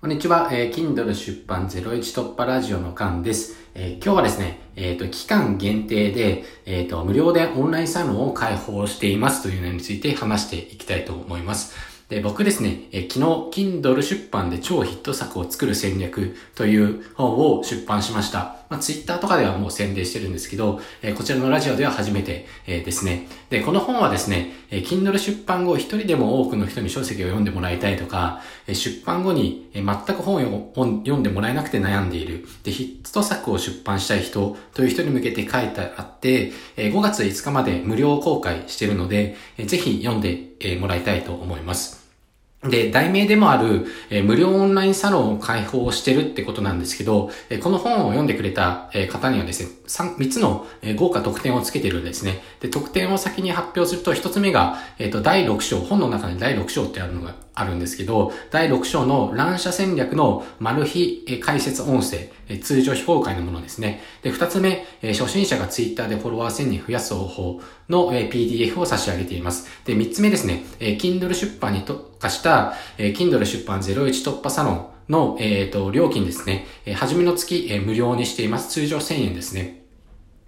こんにちは、えー、Kindle 出版01突破ラジオのカンです。えー、今日はですね、えっ、ー、と、期間限定で、えっ、と、無料でオンラインサロンを開放していますというのについて話していきたいと思います。で、僕ですね、えー昨日、Kindle 出版で超ヒット作を作る戦略という本を出版しました。まあ、Twitter とかではもう宣伝してるんですけど、えこちらのラジオでは初めて、えですね。で、この本はですね、え Kindle 出版後一人でも多くの人に書籍を読んでもらいたいとか、え出版後に、え全く本を読んでもらえなくて悩んでいる。で、ヒット作を出版したい人という人に向けて書いてあって、え5月5日まで無料公開してるので、えぜひ読んでもらいたいと思います。で、題名でもある、えー、無料オンラインサロンを開放してるってことなんですけど、えー、この本を読んでくれた、えー、方にはですね、3, 3つの、え豪華特典をつけてるんですね。で、特典を先に発表すると、1つ目が、えっ、と、第6章、本の中に第6章ってあるのがあるんですけど、第6章の乱射戦略のマル秘解説音声、通常非公開のものですね。で、2つ目、初心者が Twitter でフォロワー1000人増やす方法の PDF を差し上げています。で、3つ目ですね、Kindle 出版に特化した Kindle 出版01突破サロンの、え、ー、と、料金ですね。え初めの月、無料にしています。通常1000円ですね。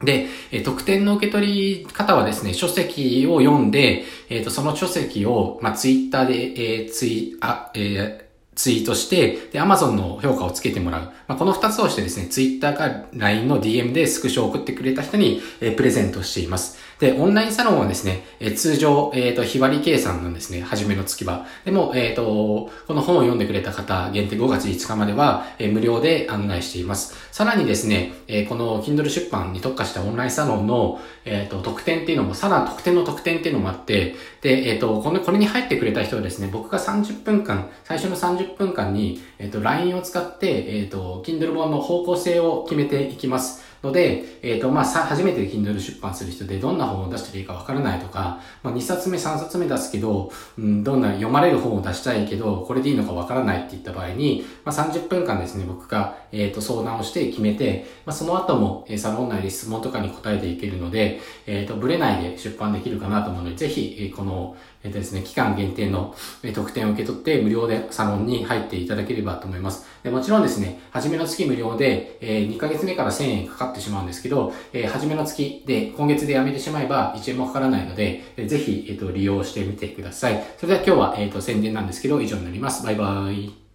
で、え特典の受け取り方はですね、書籍を読んで、えっ、ー、と、その書籍を、まあ、ツイッターで、えー、ツイ、あ、えーツイートして、で、Amazon の評価をつけてもらう。まあ、この二つをしてですね、ツイッターか LINE の DM でスクショを送ってくれた人に、えー、プレゼントしています。で、オンラインサロンはですね、え、通常、えっ、ー、と、日割り計算なんですね、初めの月は。でも、えっ、と、この本を読んでくれた方、限定5月5日までは、え無料で案内しています。さらにですね、えこの Kindle 出版に特化したオンラインサロンの、えっ、と、特典っていうのも、さら特典の特典っていうのもあって、で、えっ、と、この、これに入ってくれた人はですね、僕が30分間、最初の30分間に、えっ、と、LINE を使って、えっ、と、Kindle 本の方向性を決めていきます。ので、えっ、ー、と、まあ、さ、初めて Kindle 出版する人でどんな本を出していいかわからないとか、まあ、2冊目、3冊目出すけど、うん、どんな読まれる本を出したいけど、これでいいのかわからないって言った場合に、まあ、30分間ですね、僕が、えっ、ー、と、相談をして決めて、まあ、その後も、え、サロン内で質問とかに答えていけるので、えっ、ー、と、ブレないで出版できるかなと思うので、ぜひ、えー、この、えっ、とですね、期間限定の、特典を受け取って無料でサロンに入っていただければと思います。でもちろんですね、初めの月無料で、えー、2ヶ月目から1000円かかっってしまうんですけど、えー、初めの月で今月で辞めてしまえば1円もかからないので、えー、ぜひ、えっ、と、利用してみてください。それでは今日は、えっ、と、宣伝なんですけど、以上になります。バイバイ。